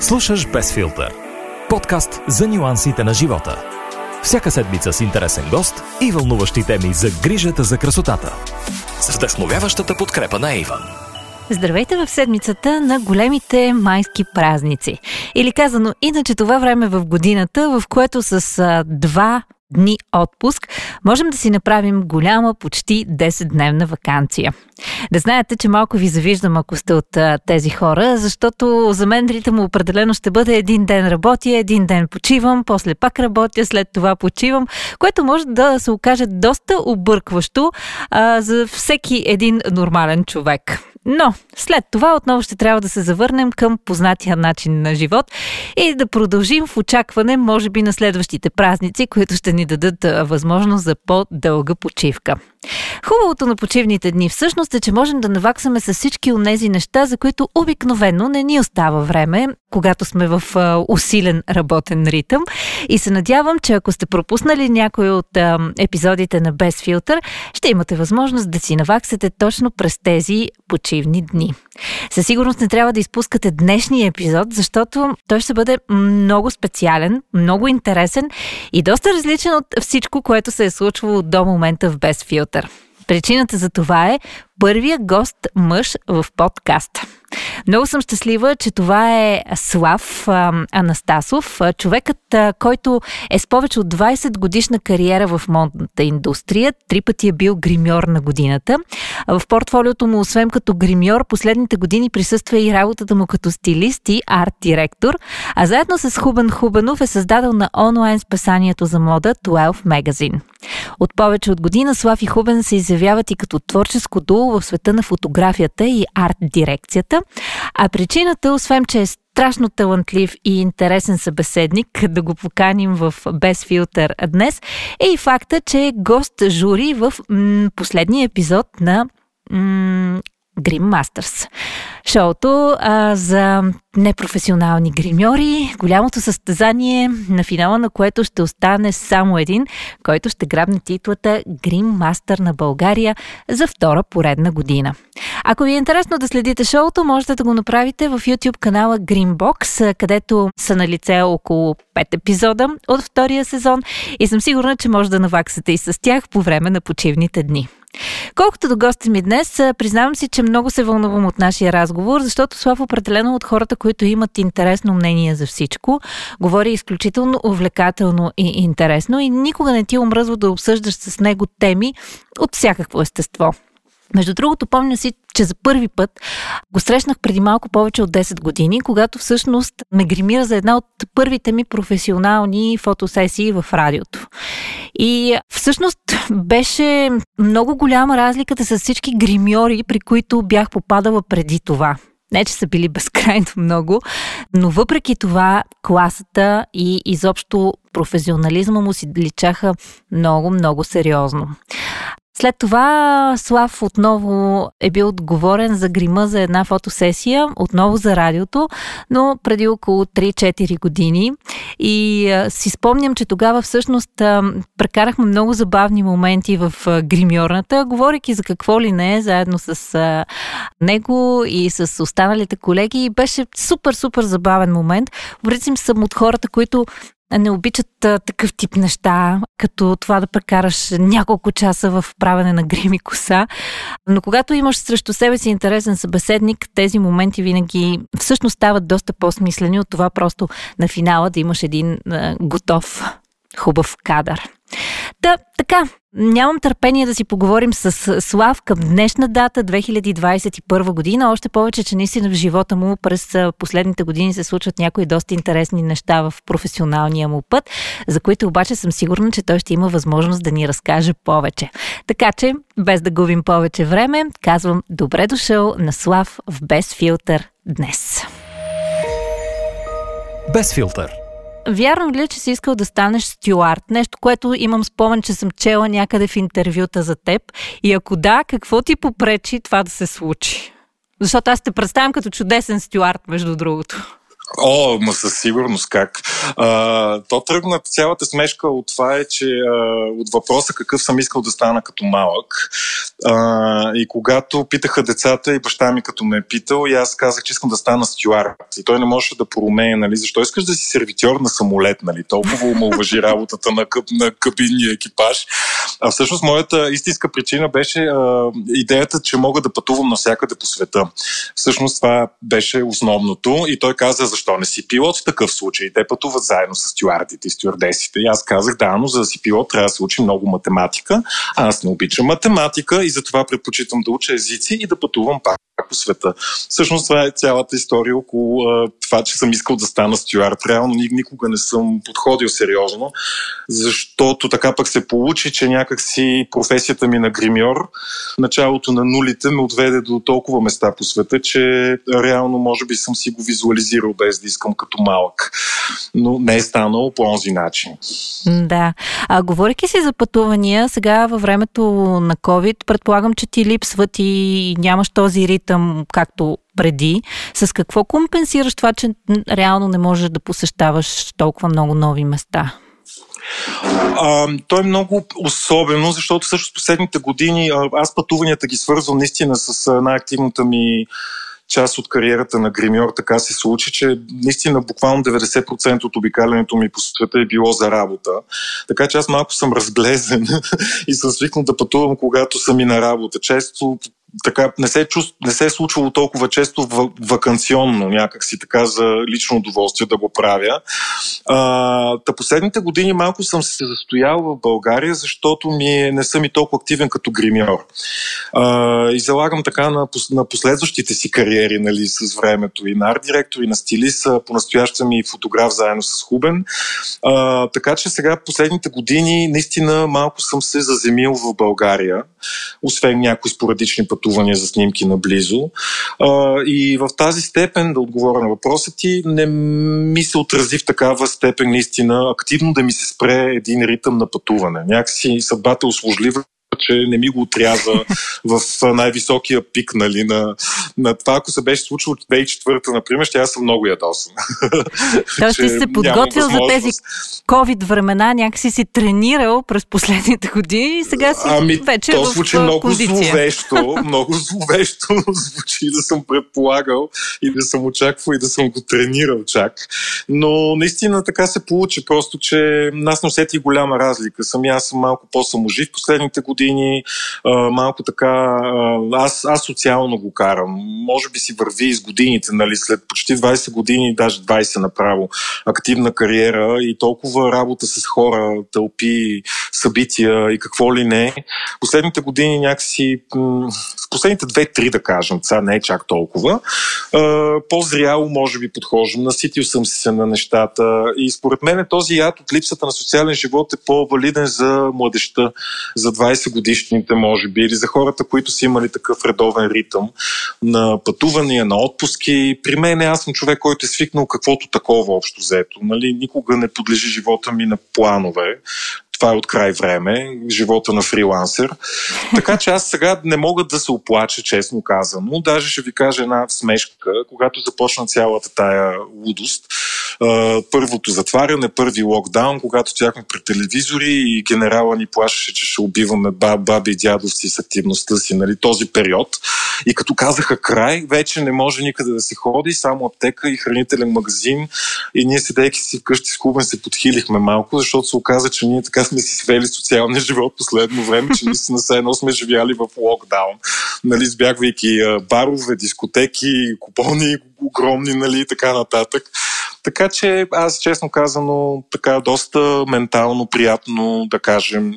Слушаш Без филтър. Подкаст за нюансите на живота. Всяка седмица с интересен гост и вълнуващи теми за грижата за красотата. С вдъхновяващата подкрепа на Иван. Здравейте в седмицата на големите майски празници. Или казано иначе това време в годината, в което с два дни отпуск, можем да си направим голяма, почти 10-дневна вакансия. Да знаете, че малко ви завиждам, ако сте от а, тези хора, защото за мен ритъм определено ще бъде един ден работя, един ден почивам, после пак работя, след това почивам, което може да се окаже доста объркващо а, за всеки един нормален човек. Но след това отново ще трябва да се завърнем към познатия начин на живот и да продължим в очакване, може би, на следващите празници, които ще ни дадат възможност за по-дълга почивка. Хубавото на почивните дни всъщност е, че можем да наваксаме с всички от тези неща, за които обикновено не ни остава време, когато сме в усилен работен ритъм. И се надявам, че ако сте пропуснали някой от епизодите на Без филтър, ще имате възможност да си наваксате точно през тези почивни дни. Със сигурност не трябва да изпускате днешния епизод, защото той ще бъде много специален, много интересен и доста различен от всичко, което се е случвало до момента в Без. Причината за това е първия гост мъж в подкаста. Много съм щастлива, че това е Слав Анастасов, човекът, който е с повече от 20 годишна кариера в модната индустрия. Три пъти е бил гримьор на годината. В портфолиото му, освен като гримьор, последните години присъства и работата му като стилист и арт-директор, а заедно с Хубен Хубенов е създадал на онлайн спасанието за мода 12 Magazine. От повече от година Слав и Хубен се изявяват и като творческо дуло в света на фотографията и арт-дирекцията, а причината, освен че е страшно талантлив и интересен събеседник, да го поканим в Без филтър днес, е и факта, че е гост жури в м- последния епизод на м- Grim Masters. Шоуто а, за непрофесионални гримьори, голямото състезание на финала на което ще остане само един, който ще грабне титлата Грим Мастър на България за втора поредна година. Ако ви е интересно да следите шоуто, можете да го направите в YouTube канала Greenbox, където са на лице около 5 епизода от втория сезон и съм сигурна, че може да наваксате и с тях по време на почивните дни. Колкото до гостя ми днес, признавам си, че много се вълнувам от нашия разговор, защото Слав определено от хората, които имат интересно мнение за всичко, говори изключително увлекателно и интересно и никога не ти омръзва да обсъждаш с него теми от всякакво естество. Между другото, помня си, че за първи път го срещнах преди малко повече от 10 години, когато всъщност ме гримира за една от първите ми професионални фотосесии в радиото. И всъщност беше много голяма разликата с всички гримьори, при които бях попадала преди това. Не, че са били безкрайно много, но въпреки това класата и изобщо професионализма му си личаха много, много сериозно. След това Слав отново е бил отговорен за грима за една фотосесия, отново за радиото, но преди около 3-4 години. И си спомням, че тогава всъщност прекарахме много забавни моменти в гримьорната, говорейки за какво ли не, заедно с него и с останалите колеги. И беше супер, супер забавен момент. В принцип съм от хората, които не обичат а, такъв тип неща, като това да прекараш няколко часа в правене на грими коса. Но когато имаш срещу себе си интересен събеседник, тези моменти винаги всъщност стават доста по-смислени от това просто на финала да имаш един а, готов, хубав кадър. Та, така, нямам търпение да си поговорим с Слав към днешна дата, 2021 година. Още повече, че наистина в живота му през последните години се случват някои доста интересни неща в професионалния му път, за които обаче съм сигурна, че той ще има възможност да ни разкаже повече. Така че, без да губим повече време, казвам добре дошъл на Слав в Без филтър днес. Без филтър Вярно ли, е, че си искал да станеш стюард? Нещо, което имам спомен, че съм чела някъде в интервюта за теб. И ако да, какво ти попречи това да се случи? Защото аз те представям като чудесен стюард, между другото. О, ма със сигурност как. А, то тръгна цялата смешка от това е, че а, от въпроса какъв съм искал да стана като малък. А, и когато питаха децата и баща ми като ме е питал, и аз казах, че искам да стана стюард. И той не можеше да проумее, нали, защо искаш да си сервитьор на самолет, нали, толкова ме уважи работата на, къп, на кабинния екипаж. А всъщност моята истинска причина беше а, идеята, че мога да пътувам навсякъде по света. Всъщност това беше основното и той каза, защо не си пилот в такъв случай? Те пътуват заедно с стюардите и стюардесите. И аз казах, да, но за да си пилот трябва да се учи много математика. Аз не обичам математика и затова предпочитам да уча езици и да пътувам пак по света. Всъщност това е цялата история около а, това, че съм искал да стана стюард. Реално никога не съм подходил сериозно, защото така пък се получи, че някакси професията ми на гримьор началото на нулите ме отведе до толкова места по света, че реално може би съм си го визуализирал без да искам като малък. Но не е станало по този начин. Да. А говоряки си за пътувания, сега във времето на COVID, предполагам, че ти липсват и нямаш този ритъм, както преди. С какво компенсираш това, че реално не можеш да посещаваш толкова много нови места? А, то е много особено, защото също последните години аз пътуванията ги свързвам наистина с най-активната ми част от кариерата на гримьор така се случи, че наистина буквално 90% от обикалянето ми по света е било за работа. Така че аз малко съм разглезен и съм свикнал да пътувам, когато съм и на работа. Често така не се, чувств, не се е случвало толкова често вакансионно, някакси така за лично удоволствие да го правя. А, та последните години малко съм се застоял в България, защото ми е, не съм и толкова активен като гримьор. А, и залагам така на, на последващите си кариери нали, с времето и на арт-директор, и на стилист, по-настоящем и фотограф заедно с Хубен. А, така че сега последните години наистина малко съм се заземил в България, освен някои спорадични пъти пътувания за снимки наблизо. А, и в тази степен, да отговоря на въпроса ти, не ми се отрази в такава степен наистина активно да ми се спре един ритъм на пътуване. Някакси съдбата е услужлива че не ми го отряза в най-високия пик нали, на, на това. Ако се беше случило 2004, например, ще аз съм много ядосан. Тоест ти се подготвил за тези COVID времена, някакси си тренирал през последните години и сега си ами, вече то в звучи много кондиция. зловещо, много зловещо звучи да съм предполагал и да съм очаквал и да съм го тренирал чак. Но наистина така се получи, просто че нас не усети голяма разлика. Сами аз съм малко по-саможив последните години години, малко така, аз, аз социално го карам. Може би си върви с годините, нали, след почти 20 години, даже 20 направо, активна кариера и толкова работа с хора, тълпи, събития и какво ли не. Последните години някакси, в последните 2-3 да кажем, това не е чак толкова, по-зряло може би подхождам, наситил съм се на нещата и според мен този яд от липсата на социален живот е по-валиден за младеща, за 20 годишните, може би, или за хората, които са имали такъв редовен ритъм на пътувания, на отпуски. При мен аз съм човек, който е свикнал каквото такова общо взето. Нали? Никога не подлежи живота ми на планове това е от край време, живота на фрилансер. Така че аз сега не мога да се оплача, честно казано. Даже ще ви кажа една смешка, когато започна цялата тая лудост. Първото затваряне, първи локдаун, когато тяхме пред телевизори и генерала ни плашеше, че ще убиваме баб, баби и дядовци с активността си, нали, този период. И като казаха край, вече не може никъде да се ходи, само аптека и хранителен магазин. И ние седейки си вкъщи с Хубен се подхилихме малко, защото се оказа, че ние така сме си свели социалния живот последно време, че наистина все едно сме живяли в локдаун. Нали, сбягвайки барове, дискотеки, купони огромни, нали, и така нататък. Така че аз, честно казано, така доста ментално приятно, да кажем,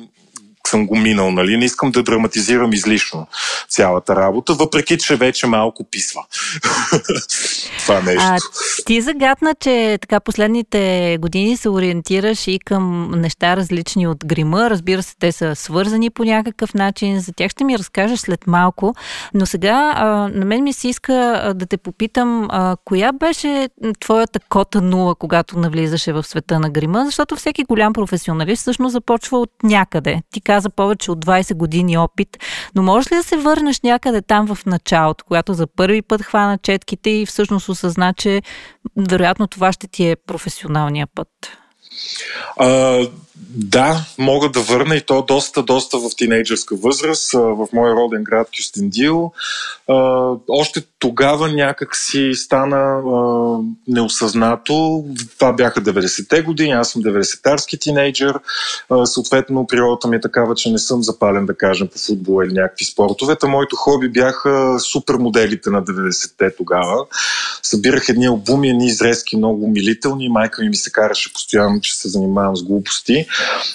съм го минал, нали? Не искам да драматизирам излишно цялата работа, въпреки че вече малко писва. Това нещо. А, ти загадна, че така последните години се ориентираш и към неща различни от грима. Разбира се, те са свързани по някакъв начин. За тях ще ми разкажеш след малко. Но сега а, на мен ми се иска да те попитам, а, коя беше твоята кота нула, когато навлизаше в света на грима? Защото всеки голям професионалист всъщност започва от някъде. Ти каза повече от 20 години опит, но може ли да се върнеш някъде там в началото, когато за първи път хвана четките и всъщност осъзна, че вероятно това ще ти е професионалния път? А, да, мога да върна и то доста, доста в тинейджърска възраст, в моя роден град Кюстендил. Още тогава някак си стана неосъзнато. Това бяха 90-те години, аз съм 90-тарски тинейджър. Съответно, природата ми е такава, че не съм запален, да кажем, по футбол или някакви спортове. Та моето хоби бяха супермоделите на 90-те тогава. Събирах едни албуми, едни изрезки много умилителни. Майка ми ми се караше постоянно, че се занимавам с глупости.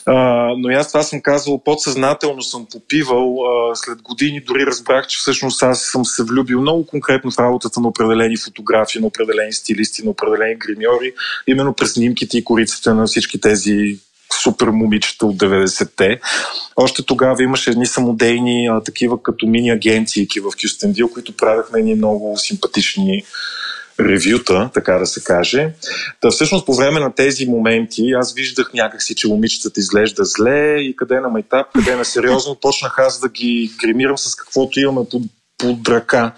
А, но аз това съм казвал, подсъзнателно съм попивал. А, след години дори разбрах, че всъщност аз съм се влюбил много конкретно в работата на определени фотографии, на определени стилисти, на определени гримьори, именно през снимките и кориците на всички тези супер момичета от 90-те. Още тогава имаше едни самодейни, а, такива като мини агенции в Кюстендил, които правяхме едни много симпатични ревюта, така да се каже. Та всъщност по време на тези моменти аз виждах някакси, че момичетата изглежда зле и къде на майтап, къде на сериозно, почнах аз да ги гримирам с каквото имаме под под ръка.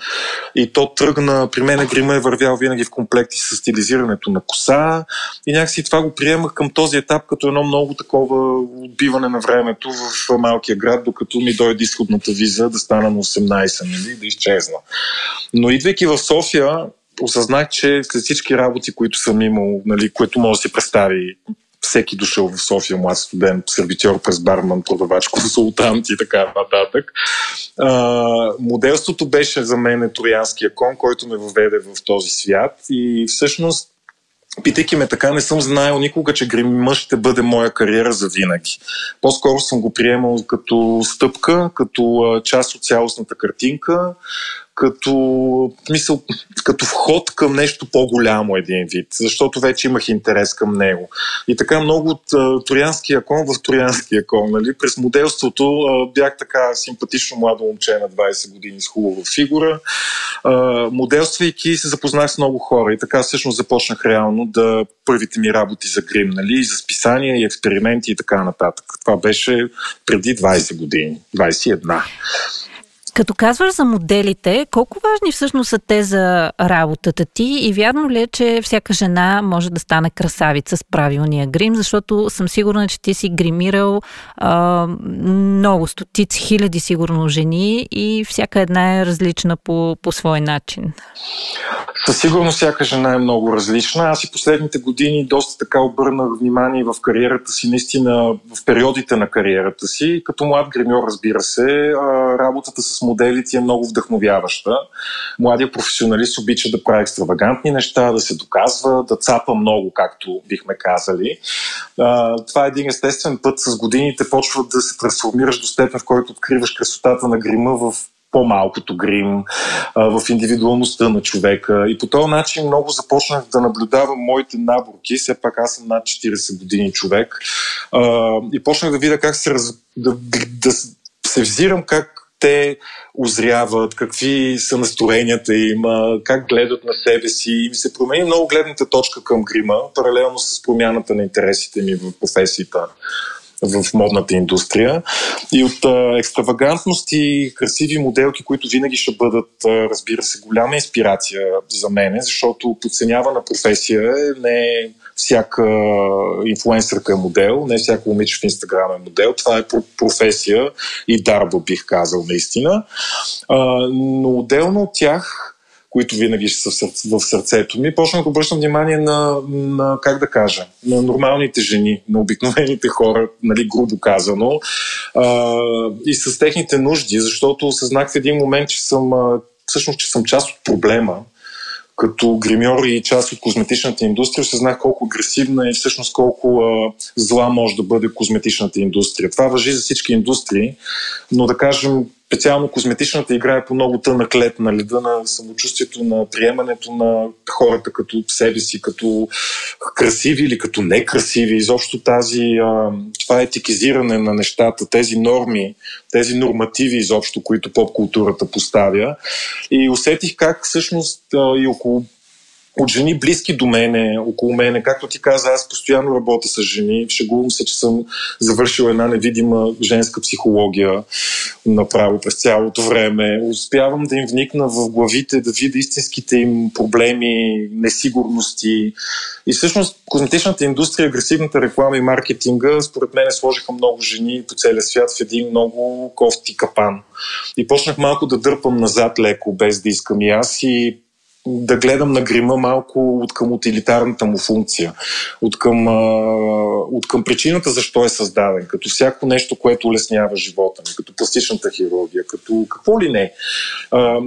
И то тръгна, при мен грима е вървял винаги в комплекти с стилизирането на коса и някакси това го приемах към този етап като едно много такова отбиване на времето в малкия град, докато ми дойде изходната виза да стана на 18, нали, да изчезна. Но идвайки в София, осъзнах, че след всички работи, които съм имал, нали, което може да си представи всеки дошъл в София, млад студент, сервитьор през барман, продавач, консултант и така нататък. А, моделството беше за мен троянския кон, който ме въведе в този свят и всъщност Питайки ме така, не съм знаел никога, че грима ще бъде моя кариера за винаги. По-скоро съм го приемал като стъпка, като част от цялостната картинка, като, мисъл, като вход към нещо по-голямо един вид, защото вече имах интерес към него. И така много от Троянския кон в Троянския кон. Нали? През моделството бях така симпатично младо момче на 20 години с хубава фигура. Моделствайки се запознах с много хора и така всъщност започнах реално да първите ми работи за грим, нали? и за списания, и експерименти и така нататък. Това беше преди 20 години, 21. Като казваш за моделите, колко важни всъщност са те за работата ти и вярно ли е, че всяка жена може да стане красавица с правилния грим, защото съм сигурна, че ти си гримирал а, много, стотици, хиляди сигурно жени и всяка една е различна по, по свой начин. Със сигурност всяка жена е много различна. Аз и последните години доста така обърнах внимание в кариерата си, наистина в периодите на кариерата си. Като млад гримьор, разбира се, работата с моделите е много вдъхновяваща. Младия професионалист обича да прави екстравагантни неща, да се доказва, да цапа много, както бихме казали. Това е един естествен път с годините, почва да се трансформираш до степен, в който откриваш красотата на грима в по-малкото грим, в индивидуалността на човека. И по този начин много започнах да наблюдавам моите наборки. Все пак аз съм над 40 години човек. И почнах да видя как се, раз... да, да се взирам как те озряват, какви са настроенията им, как гледат на себе си. И ми се промени много гледната точка към грима, паралелно с промяната на интересите ми в професията в модната индустрия. И от а, екстравагантност и красиви моделки, които винаги ще бъдат, а, разбира се, голяма инспирация за мене, защото подценявана професия е не всяка инфлуенсърка е модел, не всяко момиче в Инстаграм е модел. Това е професия и дарба, бих казал наистина. А, но отделно от тях които винаги са в сърцето ми, почнах да обръщам внимание на, на, как да кажа, на нормалните жени, на обикновените хора, нали, грубо казано, а, и с техните нужди, защото осъзнах в един момент, че съм, всъщност, че съм част от проблема, като гримьор и част от козметичната индустрия, осъзнах колко агресивна и всъщност колко а, зла може да бъде козметичната индустрия. Това въжи за всички индустрии, но да кажем, специално козметичната игра е по много тънък лед на леда на самочувствието, на приемането на хората като себе си, като красиви или като некрасиви. Изобщо тази, това етикизиране на нещата, тези норми, тези нормативи изобщо, които поп-културата поставя. И усетих как всъщност и около от жени близки до мене, около мене. Както ти каза, аз постоянно работя с жени. Шегувам се, че съм завършил една невидима женска психология направо през цялото време. Успявам да им вникна в главите, да видя истинските им проблеми, несигурности. И всъщност козметичната индустрия, агресивната реклама и маркетинга, според мен сложиха много жени по целия свят в един много кофти капан. И почнах малко да дърпам назад леко, без да искам и аз. И да гледам на грима малко от към утилитарната му функция, от към, от към причината защо е създаден, като всяко нещо, което улеснява живота ми, като пластичната хирургия, като какво ли не.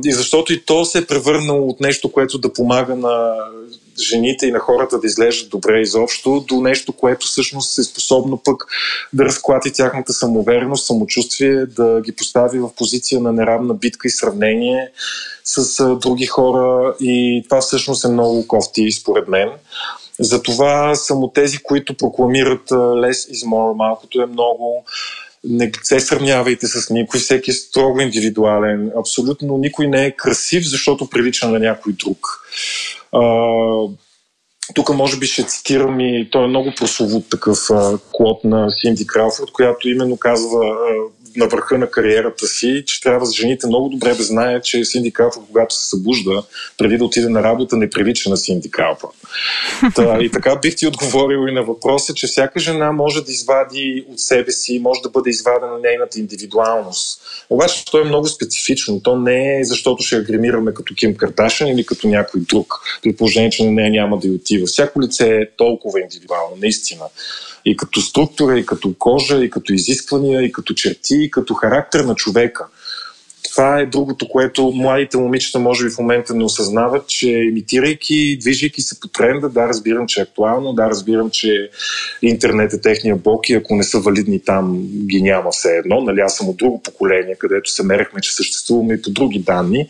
И защото и то се е превърнало от нещо, което да помага на жените и на хората да изглеждат добре изобщо, до нещо, което всъщност е способно пък да разклати тяхната самоверност, самочувствие, да ги постави в позиция на неравна битка и сравнение с други хора и това всъщност е много кофти според мен. Затова съм от тези, които прокламират is more, малкото е много, не се сравнявайте с никой, всеки е строго индивидуален. Абсолютно никой не е красив, защото прилича на някой друг. Тук може би ще цитирам и той е много прословут такъв а, клод на Синди Кралфорд, която именно казва на върха на кариерата си, че трябва за жените много добре да знаят, че Синди Кралфорд, когато се събужда, преди да отиде на работа, не прилича на Синди Кралфорд. Та, и така бих ти отговорил и на въпроса, че всяка жена може да извади от себе си, може да бъде извадена нейната индивидуалност. Обаче то е много специфично. То не е защото ще я гримираме като Ким Карташен или като някой друг, при положение, че на нея няма да й отива. Всяко лице е толкова индивидуално, наистина и като структура, и като кожа, и като изисквания, и като черти, и като характер на човека. Това е другото, което младите момичета може би в момента не осъзнават, че имитирайки, движейки се по тренда, да, разбирам, че е актуално, да, разбирам, че интернет е техния бог и ако не са валидни там, ги няма все едно. Нали, аз съм от друго поколение, където се мерехме, че съществуваме и по други данни,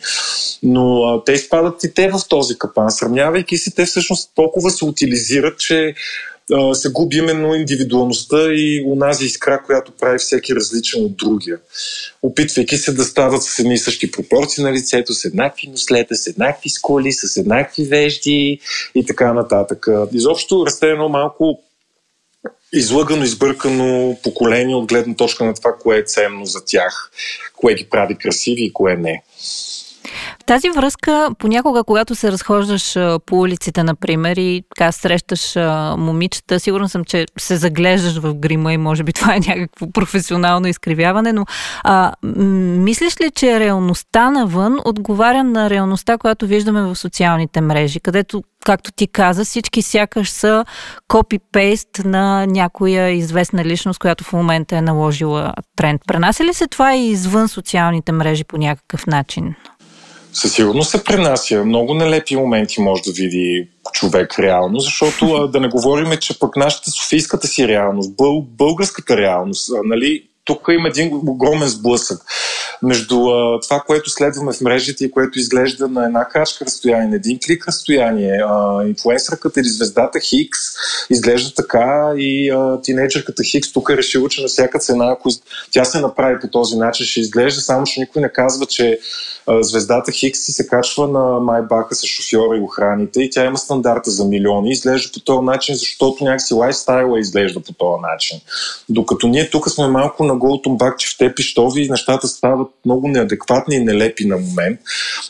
но а, те изпадат и те в този капан. Сравнявайки си, те всъщност толкова се утилизират, че се губи именно индивидуалността и унази искра, която прави всеки различен от другия. Опитвайки се да стават с едни и същи пропорции на лицето, с еднакви нослета, с еднакви сколи, с еднакви вежди и така нататък. Изобщо расте едно малко излъгано, избъркано поколение от гледна точка на това, кое е ценно за тях, кое ги прави красиви и кое не. Тази връзка, понякога, когато се разхождаш по улиците, например, и така срещаш момичета, сигурно съм, че се заглеждаш в грима и може би това е някакво професионално изкривяване, но а, мислиш ли, че реалността навън отговаря на реалността, която виждаме в социалните мрежи, където както ти каза, всички сякаш са копи-пейст на някоя известна личност, която в момента е наложила тренд. Пренася ли се това и извън социалните мрежи по някакъв начин? Със сигурност се пренася. Много нелепи моменти може да види човек реално, защото да не говорим, че пък нашата софийската си реалност, бъл, българската реалност, нали, тук има един огромен сблъсък между а, това, което следваме в мрежите и което изглежда на една крачка разстояние, на един клик разстояние. А, инфлуенсърката или звездата Хикс изглежда така и а, тинейджърката Хикс тук е решила, че на всяка цена, ако тя се направи по този начин, ще изглежда, само че никой не казва, че звездата Хикс си се качва на Майбаха с шофьора и охраните и тя има стандарта за милиони. Изглежда по този начин, защото някакси лайфстайла изглежда по този начин. Докато ние тук сме малко на гол тумбак, че в те пищови нещата стават много неадекватни и нелепи на момент.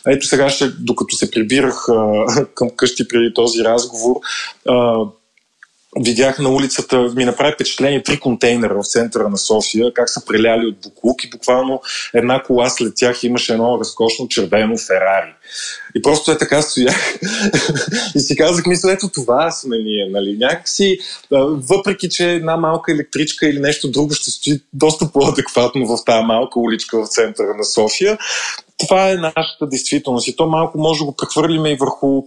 Ето сега, ще, докато се прибирах а, към къщи преди този разговор, а, видях на улицата, ми направи впечатление три контейнера в центъра на София, как са преляли от буклук и буквално една кола след тях имаше едно разкошно червено Ферари. И просто е така стоях и си казах, мисля, ето това сме ние, нали? Някакси, въпреки, че една малка електричка или нещо друго ще стои доста по-адекватно в тази малка уличка в центъра на София, това е нашата действителност и то малко може да го прехвърлиме и върху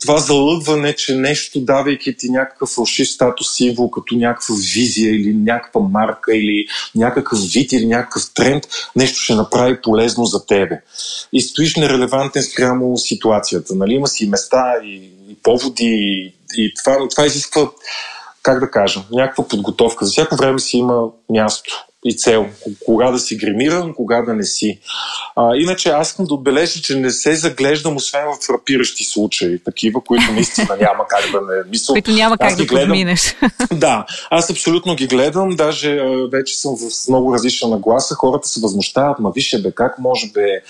това залъгване, че нещо, давайки ти някакъв фалшив статус символ, като някаква визия или някаква марка или някакъв вид или някакъв тренд, нещо ще направи полезно за тебе. И стоиш нерелевантен спрямо ситуацията. Нали? Има си места и, и поводи и, и това, това изисква как да кажа, някаква подготовка. За всяко време си има място и цел. Кога да си гримиран, кога да не си. А, иначе аз искам да отбележа, че не се заглеждам освен в фрапиращи случаи, такива, които наистина няма как да не мисля. Които няма как да гледам. подминеш. Да, аз абсолютно ги гледам, даже вече съм в много различна нагласа, хората се възмущават, ма више бе, как може бе,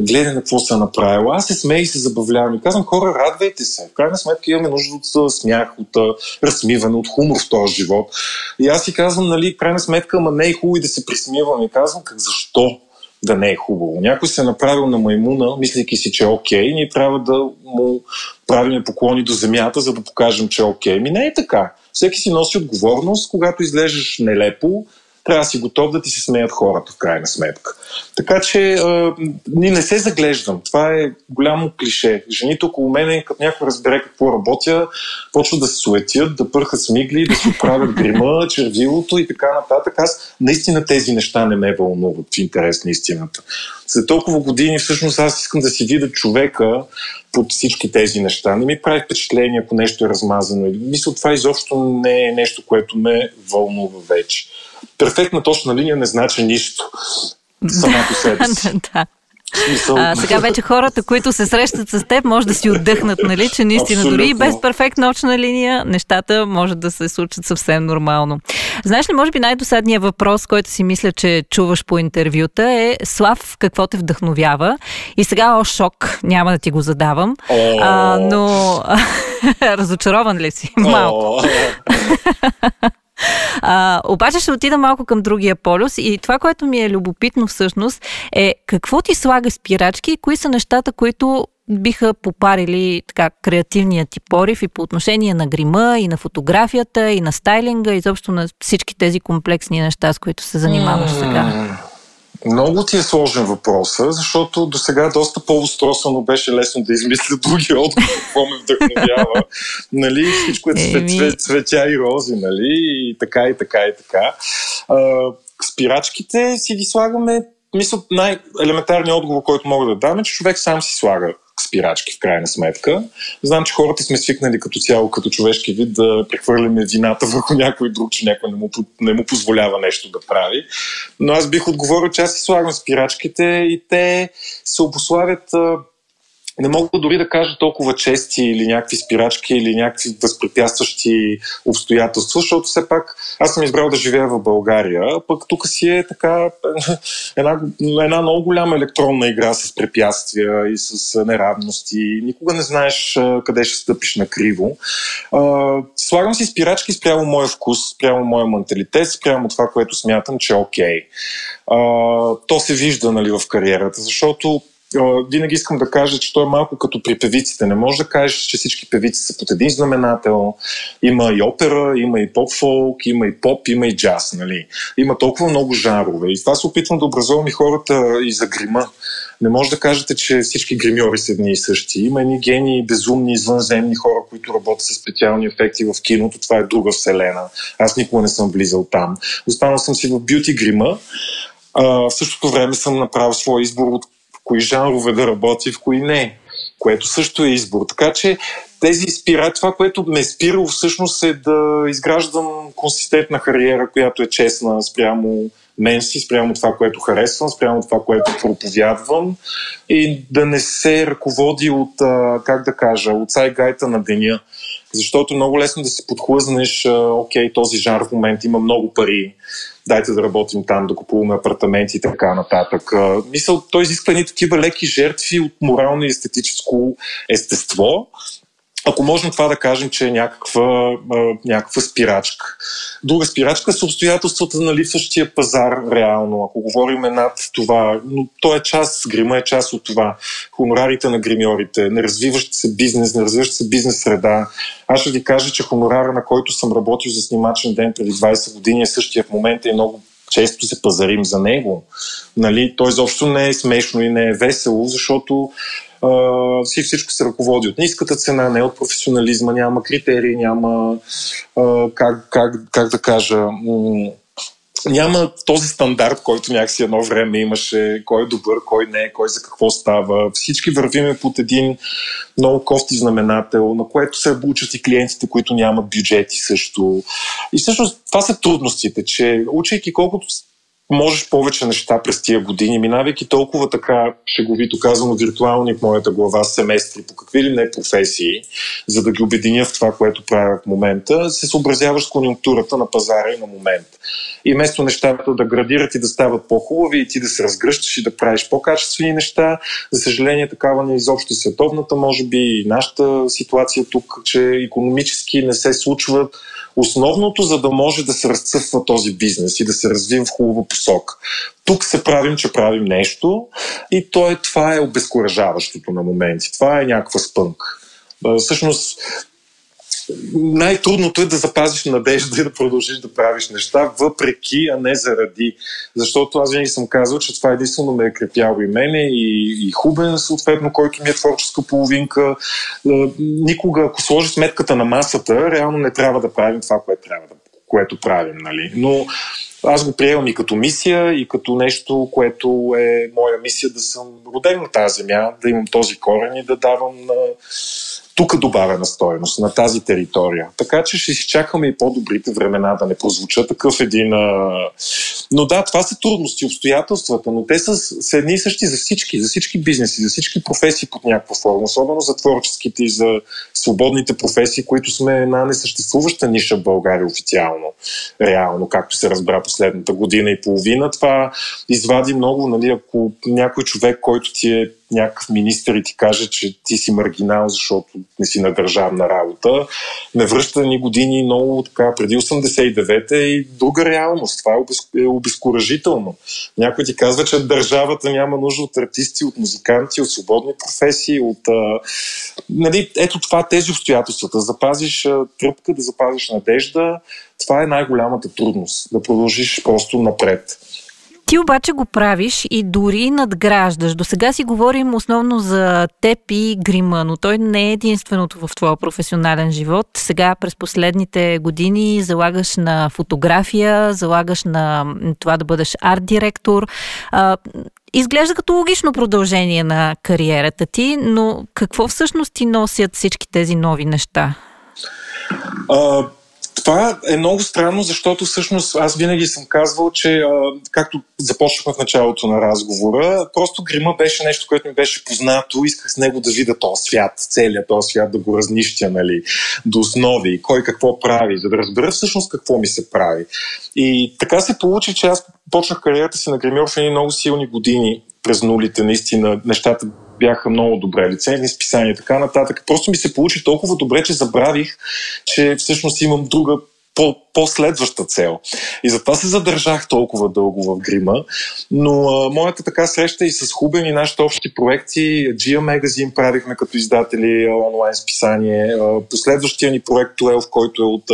гледай на какво се е направило. Аз се смея и се забавлявам и казвам, хора, радвайте се. В крайна сметка имаме нужда от смях, от разсмиване, от хумор в този живот. И аз си казвам, нали, крайна сметка, ма не е хубаво да се присмивам и казвам, как защо? да не е хубаво. Някой се е направил на маймуна, мислейки си, че е окей, ние трябва да му правиме поклони до земята, за да покажем, че е окей. Ми не е така. Всеки си носи отговорност, когато излежеш нелепо, трябва да си готов да ти се смеят хората, в крайна сметка. Така че а, не се заглеждам. Това е голямо клише. Жените около мен, като някой разбере какво работя, почват да се суетят, да пърхат смигли, да си оправят грима, червилото и така нататък. Аз наистина тези неща не ме вълнуват в интерес на истината. След толкова години всъщност аз искам да си видя човека под всички тези неща. Не ми прави впечатление, ако нещо е размазано. Мисля, това изобщо не е нещо, което ме вълнува вече перфектна точна линия не значи нищо сама по себе си. да. А, сега вече хората, които се срещат с теб, може да си отдъхнат, нали, че наистина Абсолютно. дори и без перфектна очна линия, нещата може да се случат съвсем нормално. Знаеш ли, може би най-досадният въпрос, който си мисля, че чуваш по интервюта е Слав, какво те вдъхновява? И сега, о, шок, няма да ти го задавам, а, но разочарован ли си? Малко. А, обаче ще отида малко към другия полюс и това, което ми е любопитно всъщност е какво ти слага спирачки и кои са нещата, които биха попарили така креативния ти порив и по отношение на грима, и на фотографията, и на стайлинга, изобщо на всички тези комплексни неща, с които се занимаваш сега. Много ти е сложен въпрос, защото до сега доста по-устросано беше лесно да измисля други отговор, какво ме вдъхновява. нали, всичко е цвет, цвет, цветя и рози, нали, и така, и така, и така. А, спирачките си ги слагаме мисля, най-елементарният отговор, който мога да дам е, че човек сам си слага спирачки в крайна сметка. Знам, че хората сме свикнали като цяло, като човешки вид да прехвърляме вината върху някой друг, че някой не му, не му позволява нещо да прави. Но аз бих отговорил, че аз си слагам спирачките и те се обославят не мога дори да кажа толкова чести или някакви спирачки или някакви възпрепятстващи обстоятелства, защото все пак аз съм избрал да живея в България, пък тук си е така една, една много голяма електронна игра с препятствия и с неравности. Никога не знаеш къде ще стъпиш на криво. Слагам си спирачки спрямо моя вкус, спрямо моя менталитет, спрямо това, което смятам, че е окей. Okay. То се вижда нали, в кариерата, защото винаги искам да кажа, че то е малко като при певиците. Не може да кажеш, че всички певици са под един знаменател. Има и опера, има и поп-фолк, има и поп, има и джаз. Нали? Има толкова много жарове. И това се опитвам да образувам и хората и за грима. Не може да кажете, че всички гримьори са едни и същи. Има едни гении, безумни, извънземни хора, които работят с специални ефекти в киното. Това е друга вселена. Аз никога не съм влизал там. Останал съм си в бюти грима. А, в същото време съм направил своя избор от кои жанрове да работи, в кои не, което също е избор. Така че тези спира, това, което ме спирало всъщност е да изграждам консистентна кариера, която е честна спрямо мен си, спрямо това, което харесвам, спрямо това, което проповядвам и да не се ръководи от, как да кажа, от сайгайта на деня. Защото много лесно да се подхлъзнеш, окей, този жанр в момента има много пари, дайте да работим там, да купуваме апартаменти и така нататък. Мисъл, той изисква едни такива леки жертви от морално и естетическо естество, ако можем това да кажем, че е някаква, някаква спирачка. Друга спирачка са обстоятелствата на липсващия пазар реално. Ако говорим над това, но то е част, грима е част от това. Хонорарите на гримьорите, неразвиващ се бизнес, неразвиващ се бизнес среда. Аз ще ви кажа, че хонорара, на който съм работил за снимачен ден преди 20 години е същия в момента и много често се пазарим за него. Нали? Той изобщо не е смешно и не е весело, защото си всичко се ръководи от ниската цена, не от професионализма, няма критерии, няма как, как, как да кажа, няма този стандарт, който някакси едно време имаше, кой е добър, кой не, кой за какво става. Всички вървиме под един много кофти знаменател, на което се учат и клиентите, които нямат бюджети също. И всъщност това са трудностите, че учейки колкото можеш повече неща през тия години, минавайки толкова така, шеговито казано, виртуални в моята глава семестри, по какви ли не професии, за да ги обединя в това, което правя в момента, се съобразяваш с конъюнктурата на пазара и на момент. И вместо нещата да градират и да стават по-хубави, и ти да се разгръщаш и да правиш по-качествени неща, за съжаление такава не изобщо и световната, може би и нашата ситуация тук, че економически не се случват основното, за да може да се разцъфва този бизнес и да се развива в хубава посока. Тук се правим, че правим нещо и то е, това е обезкуражаващото на моменти. Това е някаква спънк. Всъщност, най-трудното е да запазиш надежда и да продължиш да правиш неща, въпреки, а не заради. Защото аз винаги съм казал, че това единствено ме е крепяло и мене, и, и Хубен, съответно, който ми е творческа половинка. Никога, ако сложи сметката на масата, реално не трябва да правим това, което трябва да което правим. Нали? Но аз го приемам и като мисия, и като нещо, което е моя мисия да съм роден на тази земя, да имам този корен и да давам на тук добавена стоеност на тази територия. Така че ще изчакаме и по-добрите времена да не прозвуча такъв един... А... Но да, това са трудности, обстоятелствата, но те са, са едни и същи за всички, за всички бизнеси, за всички професии под някаква форма, особено за творческите и за свободните професии, които сме една несъществуваща ниша в България официално, реално, както се разбра последната година и половина. Това извади много, нали, ако някой човек, който ти е някакъв министър и ти каже, че ти си маргинал, защото не си на държавна работа, не връща ни години много така преди 89-та и друга реалност. Това е, е обезкуражително. Някой ти казва, че държавата няма нужда от артисти, от музиканти, от свободни професии, от... А... Нали, ето това, тези обстоятелства. Да запазиш тръпка, да запазиш надежда, това е най-голямата трудност. Да продължиш просто напред. Ти обаче го правиш и дори надграждаш. До сега си говорим основно за теб и грима, но той не е единственото в твоя професионален живот. Сега през последните години залагаш на фотография, залагаш на това да бъдеш арт-директор. Изглежда като логично продължение на кариерата ти, но какво всъщност ти носят всички тези нови неща? Uh това е много странно, защото всъщност аз винаги съм казвал, че както започнахме в началото на разговора, просто грима беше нещо, което ми беше познато. Исках с него да видя този свят, целият този свят, да го разнищя нали, до основи, кой какво прави, за да разбера всъщност какво ми се прави. И така се получи, че аз почнах кариерата си на гримьор в едни много силни години през нулите. Наистина нещата бяха много добре, лицензни списания и така нататък. Просто ми се получи толкова добре, че забравих, че всъщност имам друга по, по-следваща цел. И затова се задържах толкова дълго в грима. Но а, моята така среща и с Хубен и нашите общи проекти, Gia Magazine правихме като издатели онлайн списание. А, последващия ни проект 12, който е от,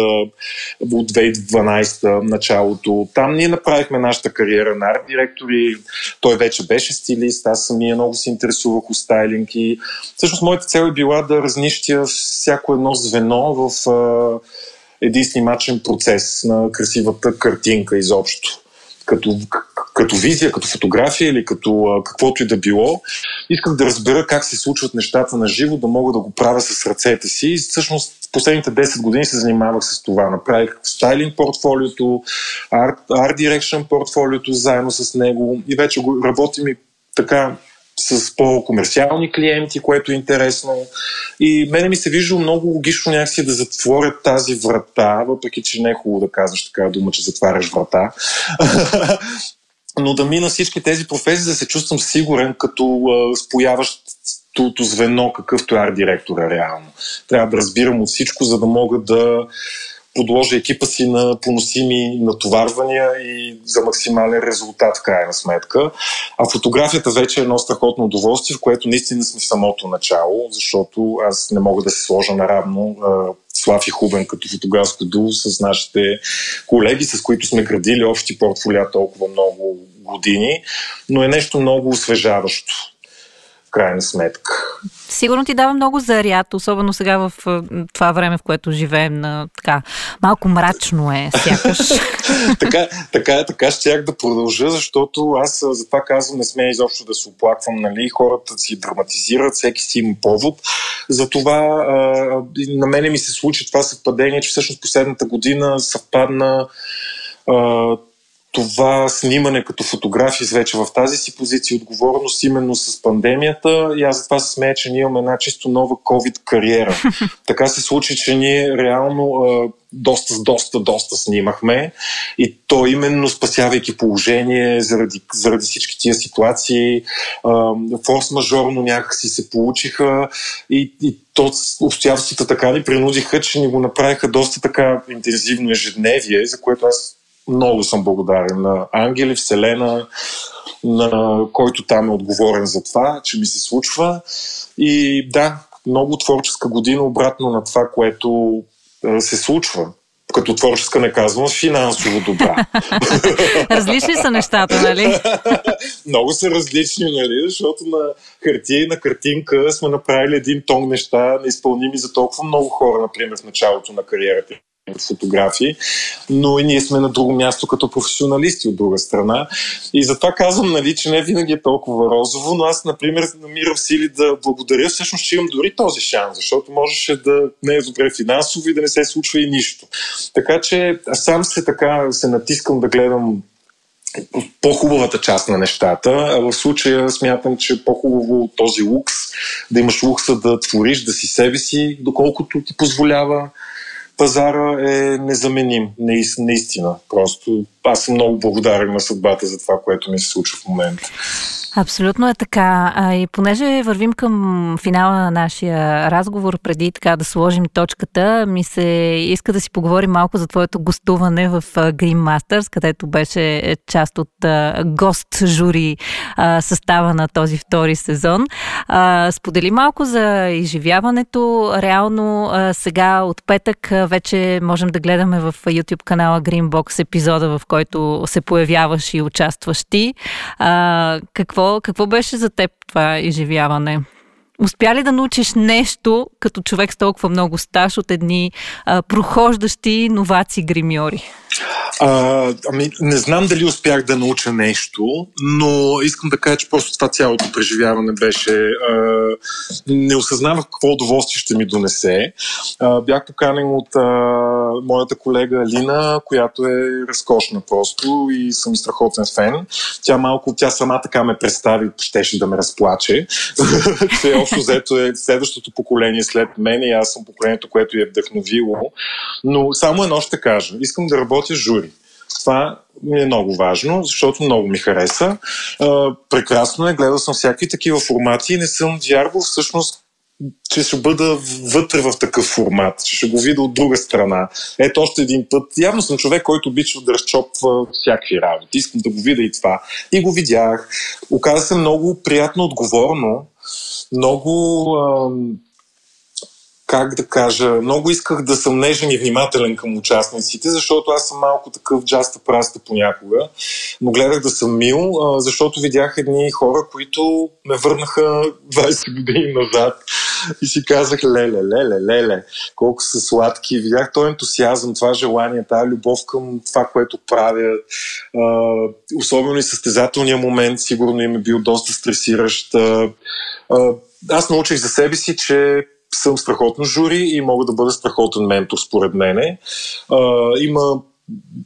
от 2012 началото. Там ние направихме нашата кариера на арт директори. Той вече беше стилист, аз самия много се интересувах от стайлинг и всъщност моята цел е била да разнищя всяко едно звено в един снимачен процес на красивата картинка изобщо. Като, като визия, като фотография или като каквото и да било. Исках да разбера как се случват нещата на живо, да мога да го правя с ръцете си. И всъщност последните 10 години се занимавах с това. Направих стайлинг портфолиото, арт, арт дирекшн портфолиото заедно с него и вече работим и така с по-комерциални клиенти, което е интересно. И мене ми се вижда много логично някакси да затворят тази врата, въпреки че не е хубаво да казваш така дума, че затваряш врата. Но да мина всички тези професии, да се чувствам сигурен, като спояващото звено, какъвто е арт-директора реално. Трябва да разбирам от всичко, за да мога да подложа екипа си на поносими натоварвания и за максимален резултат в крайна сметка. А фотографията вече е едно страхотно удоволствие, в което наистина сме в самото начало, защото аз не мога да се сложа наравно Слави Хубен като фотографско дуо с нашите колеги, с които сме градили общи портфолия толкова много години, но е нещо много освежаващо крайна сметка. Сигурно ти дава много заряд, особено сега в това време, в което живеем на така малко мрачно е, сякаш. така, така, така щях да продължа, защото аз за това казвам, не сме изобщо да се оплаквам, нали, хората си драматизират, всеки си има повод. Затова а, на мене ми се случи това съвпадение, че всъщност последната година съвпадна това снимане като фотографии вече в тази си позиция отговорност именно с пандемията и аз за това се смея, че ние имаме една чисто нова COVID кариера. така се случи, че ние реално доста, доста, доста снимахме и то именно спасявайки положение заради, заради всички тия ситуации, форс-мажорно някакси се получиха и, и то обстоятелствата така ни принудиха, че ни го направиха доста така интензивно ежедневие, за което аз много съм благодарен на Ангели, Вселена, на който там е отговорен за това, че ми се случва. И да, много творческа година обратно на това, което се случва. Като творческа не казвам финансово добра. различни са нещата, нали? Много са различни, нали? Защото на хартия и на картинка сме направили един тон неща, неизпълними за толкова много хора, например, в началото на кариерата фотографии, но и ние сме на друго място като професионалисти от друга страна. И затова казвам, нали, че не винаги е толкова розово, но аз, например, намирам сили да благодаря всъщност, че имам дори този шанс, защото можеше да не е добре финансово и да не се случва и нищо. Така че сам се така се натискам да гледам по-хубавата част на нещата. А в случая смятам, че е по-хубаво този лукс, да имаш лукса да твориш, да си себе си, доколкото ти позволява пазара е незаменим, наистина. Просто аз съм много благодарен на съдбата за това, което ми се случва в момента. Абсолютно е така. А, и понеже вървим към финала на нашия разговор, преди така да сложим точката, ми се иска да си поговорим малко за твоето гостуване в Green Masters, където беше част от гост жури състава на този втори сезон. А, сподели малко за изживяването. Реално сега от петък вече можем да гледаме в YouTube канала Greenbox епизода, в който се появяваш и участваш ти. А, какво, какво беше за теб това изживяване? Успя ли да научиш нещо като човек с толкова много стаж от едни а, прохождащи новаци гримьори? Ами, не знам дали успях да науча нещо, но искам да кажа, че просто това цялото преживяване беше... А, не осъзнавах какво удоволствие ще ми донесе. А, бях поканен от а, моята колега Алина, която е разкошна просто и съм страхотен фен. Тя малко, тя сама така ме представи, щеше да ме разплаче, че общо взето е следващото поколение след мен и аз съм поколението, което я е вдъхновило. Но само едно ще кажа. Искам да работя жури. Това ми е много важно, защото много ми хареса. прекрасно е, гледал съм всякакви такива формати и не съм вярвал всъщност че ще бъда вътре в такъв формат, че ще го видя от друга страна. Ето още един път. Явно съм човек, който обича да разчопва всякакви работи. Искам да го видя и това. И го видях. Оказа се много приятно отговорно. Много как да кажа, много исках да съм нежен и внимателен към участниците, защото аз съм малко такъв джаста праста понякога, но гледах да съм мил, защото видях едни хора, които ме върнаха 20 години назад и си казах, леле, леле, леле, колко са сладки. Видях този ентусиазъм, това желание, тази любов към това, което правят. Особено и състезателния момент, сигурно им е бил доста стресиращ. Аз научих за себе си, че съм страхотно жури и мога да бъда страхотен ментор, според мене. А, има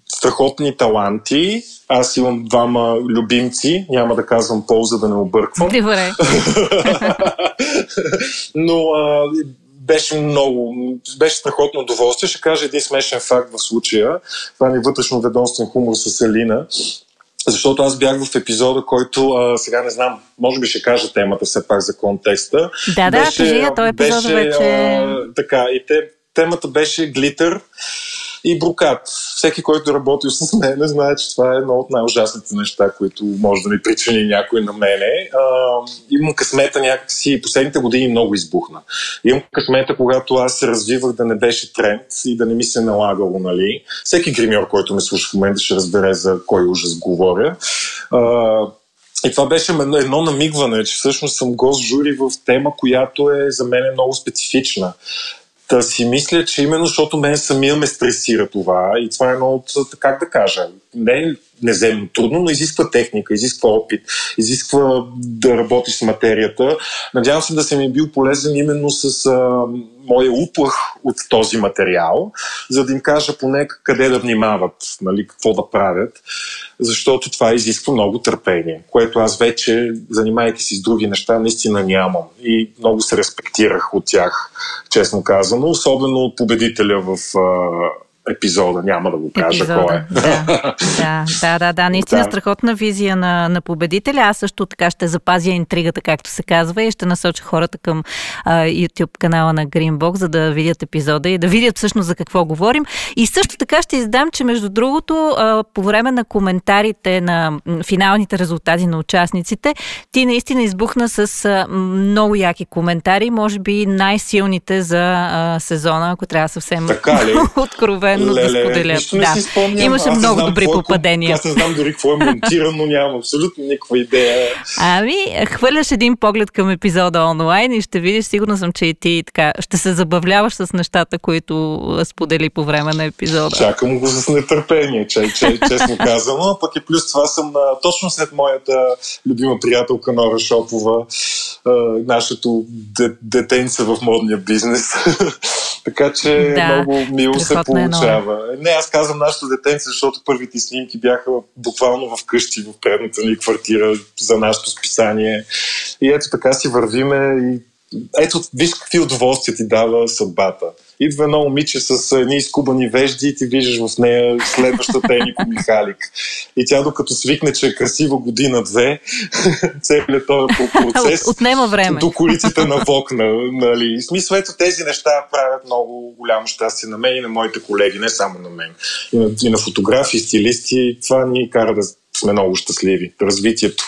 страхотни таланти. Аз имам двама любимци, няма да казвам полза да не обърквам. Добре. Но а, беше много, беше страхотно удоволствие. Ще кажа един смешен факт в случая. Това е вътрешно ведомствен хумор с Елина. Защото аз бях в епизода, който а, сега не знам, може би ще кажа темата все пак за контекста. Да, да, беше, кажи, той епизод беше, вече... А, така, и те, темата беше глитър и брокат. Всеки, който е работил с мен, знае, че това е едно от най-ужасните неща, които може да ми причини някой на мене. А, имам късмета някакси, последните години много избухна. Имам късмета, когато аз се развивах да не беше тренд и да не ми се налагало, нали. Всеки гримьор, който ме слуша в момента, ще разбере за кой ужас говоря. А, и това беше едно намигване, че всъщност съм гост жури в тема, която е за мен много специфична. Та си мисля, че именно защото мен самия ме стресира това и това е едно от, как да кажа, не неземно трудно, но изисква техника, изисква опит, изисква да работиш с материята. Надявам се да съм ми бил полезен именно с а, моя уплах от този материал, за да им кажа поне къде да внимават, нали, какво да правят, защото това изисква много търпение, което аз вече, занимайки си с други неща, наистина нямам и много се респектирах от тях, честно казано, особено от победителя в епизода, няма да го кажа епизода, кой е. Да, да, да, да, да. наистина да. страхотна визия на, на победителя. Аз също така ще запазя интригата, както се казва, и ще насоча хората към а, YouTube канала на Greenbox, за да видят епизода и да видят всъщност за какво говорим. И също така ще издам, че между другото, а, по време на коментарите на финалните резултати на участниците, ти наистина избухна с а, много яки коментари, може би най-силните за а, сезона, ако трябва съвсем откровено откровенно Леле, да споделят. Да. Си спомням, Имаше аз много добри какво, попадения. Аз не знам дори какво е монтирано, нямам абсолютно никаква идея. Ами, хвърляш един поглед към епизода онлайн и ще видиш, сигурно съм, че и ти така ще се забавляваш с нещата, които сподели по време на епизода. Чакам го с нетърпение, че, че, честно казано. Пък и плюс това съм на, точно след моята любима приятелка Нора Шопова, нашето детенце в модния бизнес. така че да, много мило се получава получава. Не, аз казвам нашето детенце, защото първите снимки бяха буквално в къщи, в предната ни квартира за нашето списание. И ето така си вървиме и ето, виж какви удоволствия ти дава съдбата. Идва едно момиче с едни изкубани вежди и ти виждаш в нея следващата Енико Михалик. И тя докато свикне, че е красива година-две, целият този процес От, отнема време. до колиците на Вокна. Нали. И смисъл, ето тези неща правят много голямо щастие на мен и на моите колеги, не само на мен. И на, и на фотографи, стилисти. Това ни кара да сме много щастливи. Развитието.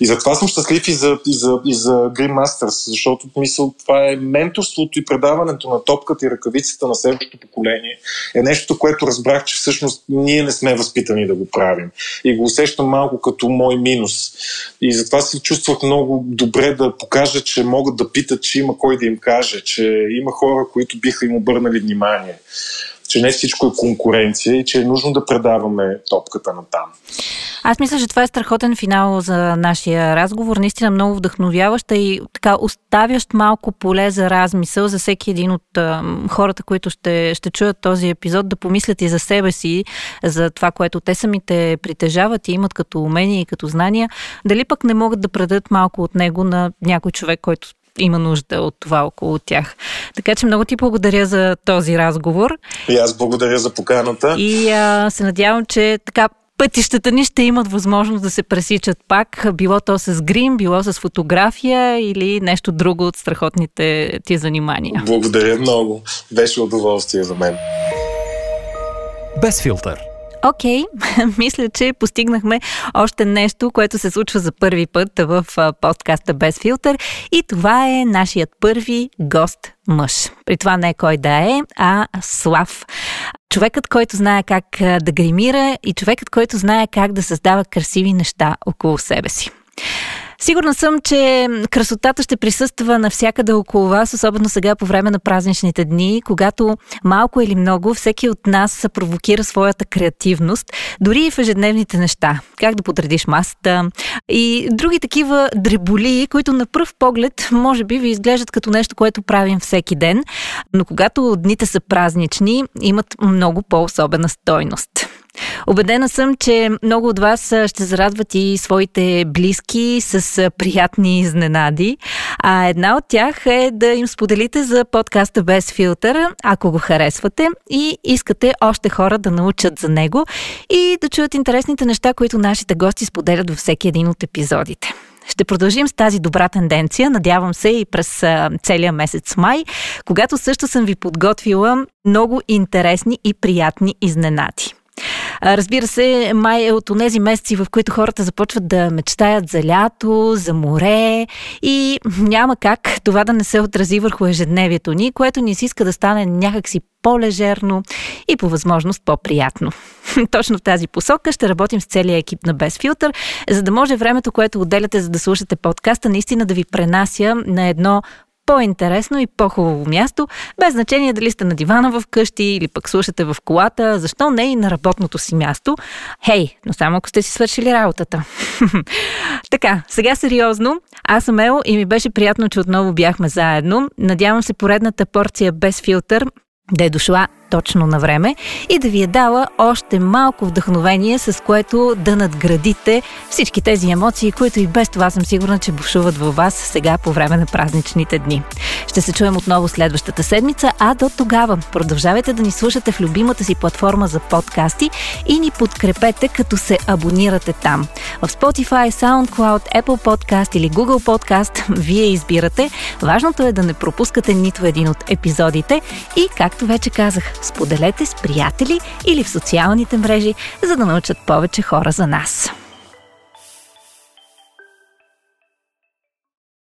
И затова съм щастлив и за, и за, и за Green Masters, защото мисъл, това е менторството и предаването на топката и ръкавицата на следващото поколение. Е нещо, което разбрах, че всъщност ние не сме възпитани да го правим. И го усещам малко като мой минус. И затова се чувствах много добре да покажа, че могат да питат, че има кой да им каже, че има хора, които биха им обърнали внимание че не всичко е конкуренция и че е нужно да предаваме топката на там. Аз мисля, че това е страхотен финал за нашия разговор. Наистина много вдъхновяваща и така оставящ малко поле за размисъл за всеки един от а, хората, които ще, ще чуят този епизод, да помислят и за себе си, за това, което те самите притежават и имат като умения и като знания. Дали пък не могат да предадат малко от него на някой човек, който има нужда от това около тях. Така че много ти благодаря за този разговор. И аз благодаря за поканата. И а, се надявам, че така пътищата ни ще имат възможност да се пресичат пак, било то с грим, било с фотография или нещо друго от страхотните ти занимания. Благодаря много. Беше удоволствие за мен. Без филтър. Окей, okay. мисля, че постигнахме още нещо, което се случва за първи път в подкаста Без филтър и това е нашият първи гост мъж. При това не кой да е, а Слав. Човекът, който знае как да гримира и човекът, който знае как да създава красиви неща около себе си. Сигурна съм, че красотата ще присъства навсякъде около вас, особено сега по време на празничните дни, когато малко или много всеки от нас провокира своята креативност, дори и в ежедневните неща. Как да подредиш масата и други такива дреболи, които на пръв поглед може би ви изглеждат като нещо, което правим всеки ден, но когато дните са празнични, имат много по-особена стойност. Обедена съм, че много от вас ще зарадват и своите близки с приятни изненади. А една от тях е да им споделите за подкаста Без филтър, ако го харесвате и искате още хора да научат за него и да чуят интересните неща, които нашите гости споделят във всеки един от епизодите. Ще продължим с тази добра тенденция, надявам се и през целия месец май, когато също съм ви подготвила много интересни и приятни изненади. Разбира се, май е от тези месеци, в които хората започват да мечтаят за лято, за море и няма как това да не се отрази върху ежедневието ни, което ни се иска да стане някакси по-лежерно и по възможност по-приятно. Точно в тази посока ще работим с целия екип на Без филтър, за да може времето, което отделяте за да слушате подкаста, наистина да ви пренася на едно по-интересно и по-хубаво място, без значение дали сте на дивана в къщи или пък слушате в колата, защо не и на работното си място. Хей, но само ако сте си свършили работата. така, сега сериозно. Аз съм Ел и ми беше приятно, че отново бяхме заедно. Надявам се поредната порция без филтър да е дошла точно на време и да ви е дала още малко вдъхновение, с което да надградите всички тези емоции, които и без това съм сигурна, че бушуват във вас сега по време на празничните дни. Ще се чуем отново следващата седмица, а до тогава продължавайте да ни слушате в любимата си платформа за подкасти и ни подкрепете, като се абонирате там. В Spotify, SoundCloud, Apple Podcast или Google Podcast вие избирате. Важното е да не пропускате нито един от епизодите и, както вече казах, споделете с приятели или в социалните мрежи, за да научат повече хора за нас.